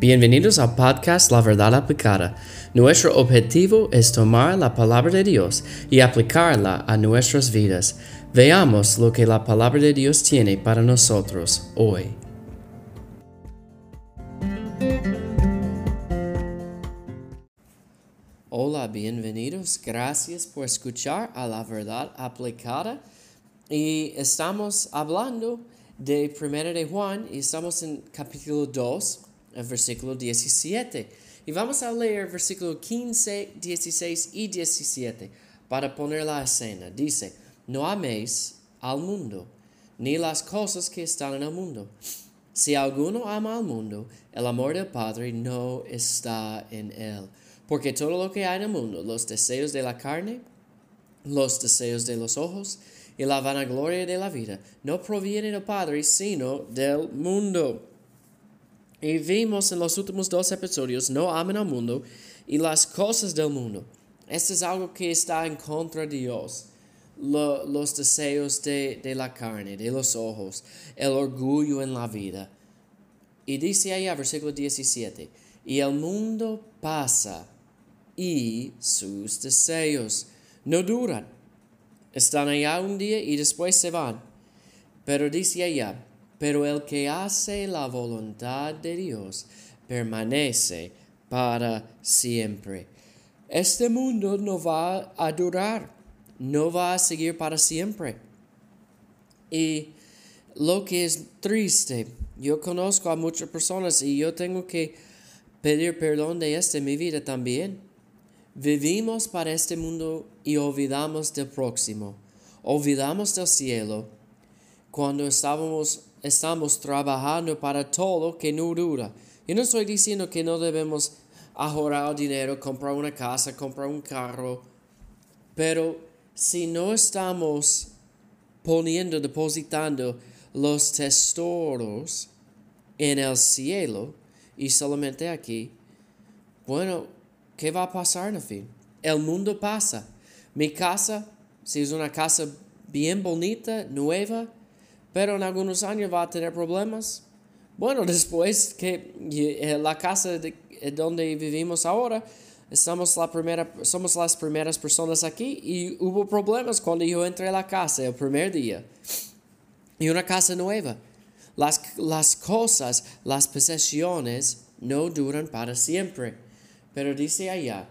Bienvenidos al podcast La Verdad Aplicada. Nuestro objetivo es tomar la palabra de Dios y aplicarla a nuestras vidas. Veamos lo que la palabra de Dios tiene para nosotros hoy. Hola, bienvenidos. Gracias por escuchar a La Verdad Aplicada. Y estamos hablando de Primera de Juan y estamos en capítulo 2 el versículo 17. Y vamos a leer versículo 15, 16 y 17 para poner la escena. Dice, no améis al mundo, ni las cosas que están en el mundo. Si alguno ama al mundo, el amor del Padre no está en él. Porque todo lo que hay en el mundo, los deseos de la carne, los deseos de los ojos y la vanagloria de la vida, no provienen del Padre, sino del mundo. Y vimos en los últimos dos episodios, no amen al mundo y las cosas del mundo. Esto es algo que está en contra de Dios. los deseos de, de, la carne, de los ojos, el orgullo en la vida. Y dice allá, versículo 17, y el mundo pasa y sus deseos no duran. Están allá un día y después se van. Pero dice allá, pero el que hace la voluntad de Dios permanece para siempre. Este mundo no va a durar, no va a seguir para siempre. Y lo que es triste, yo conozco a muchas personas y yo tengo que pedir perdón de esto en mi vida también. Vivimos para este mundo y olvidamos del próximo, olvidamos del cielo. Cuando estábamos estamos trabajando para todo que no dura. Yo no estoy diciendo que no debemos ahorrar dinero, comprar una casa, comprar un carro, pero si no estamos poniendo, depositando los tesoros en el cielo y solamente aquí, bueno, ¿qué va a pasar en el fin? El mundo pasa. Mi casa, si es una casa bien bonita, nueva, pero en algunos años va a tener problemas. Bueno, después que eh, la casa eh, donde vivimos ahora, estamos la primera, somos las primeras personas aquí y hubo problemas cuando yo entré a la casa el primer día. Y una casa nueva. Las, las cosas, las posesiones no duran para siempre. Pero dice allá,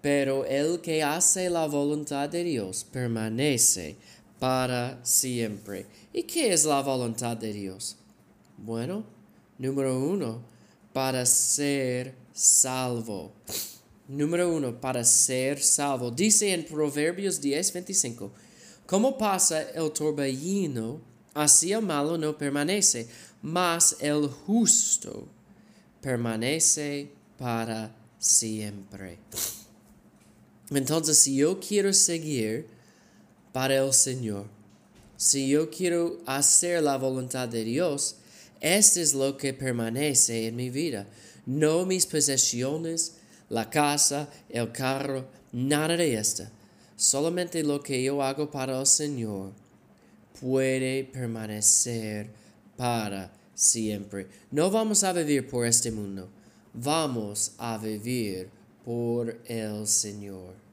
pero el que hace la voluntad de Dios permanece para siempre. ¿Y qué es la voluntad de Dios? Bueno, número uno, para ser salvo. Número uno, para ser salvo. Dice en Proverbios 10, 25, como pasa el torbellino, así el malo no permanece, mas el justo permanece para siempre. Entonces, si yo quiero seguir para el Señor. Si yo quiero hacer la voluntad de Dios, esto es lo que permanece en mi vida. No mis posesiones, la casa, el carro, nada de esto. Solamente lo que yo hago para el Señor puede permanecer para siempre. No vamos a vivir por este mundo, vamos a vivir por el Señor.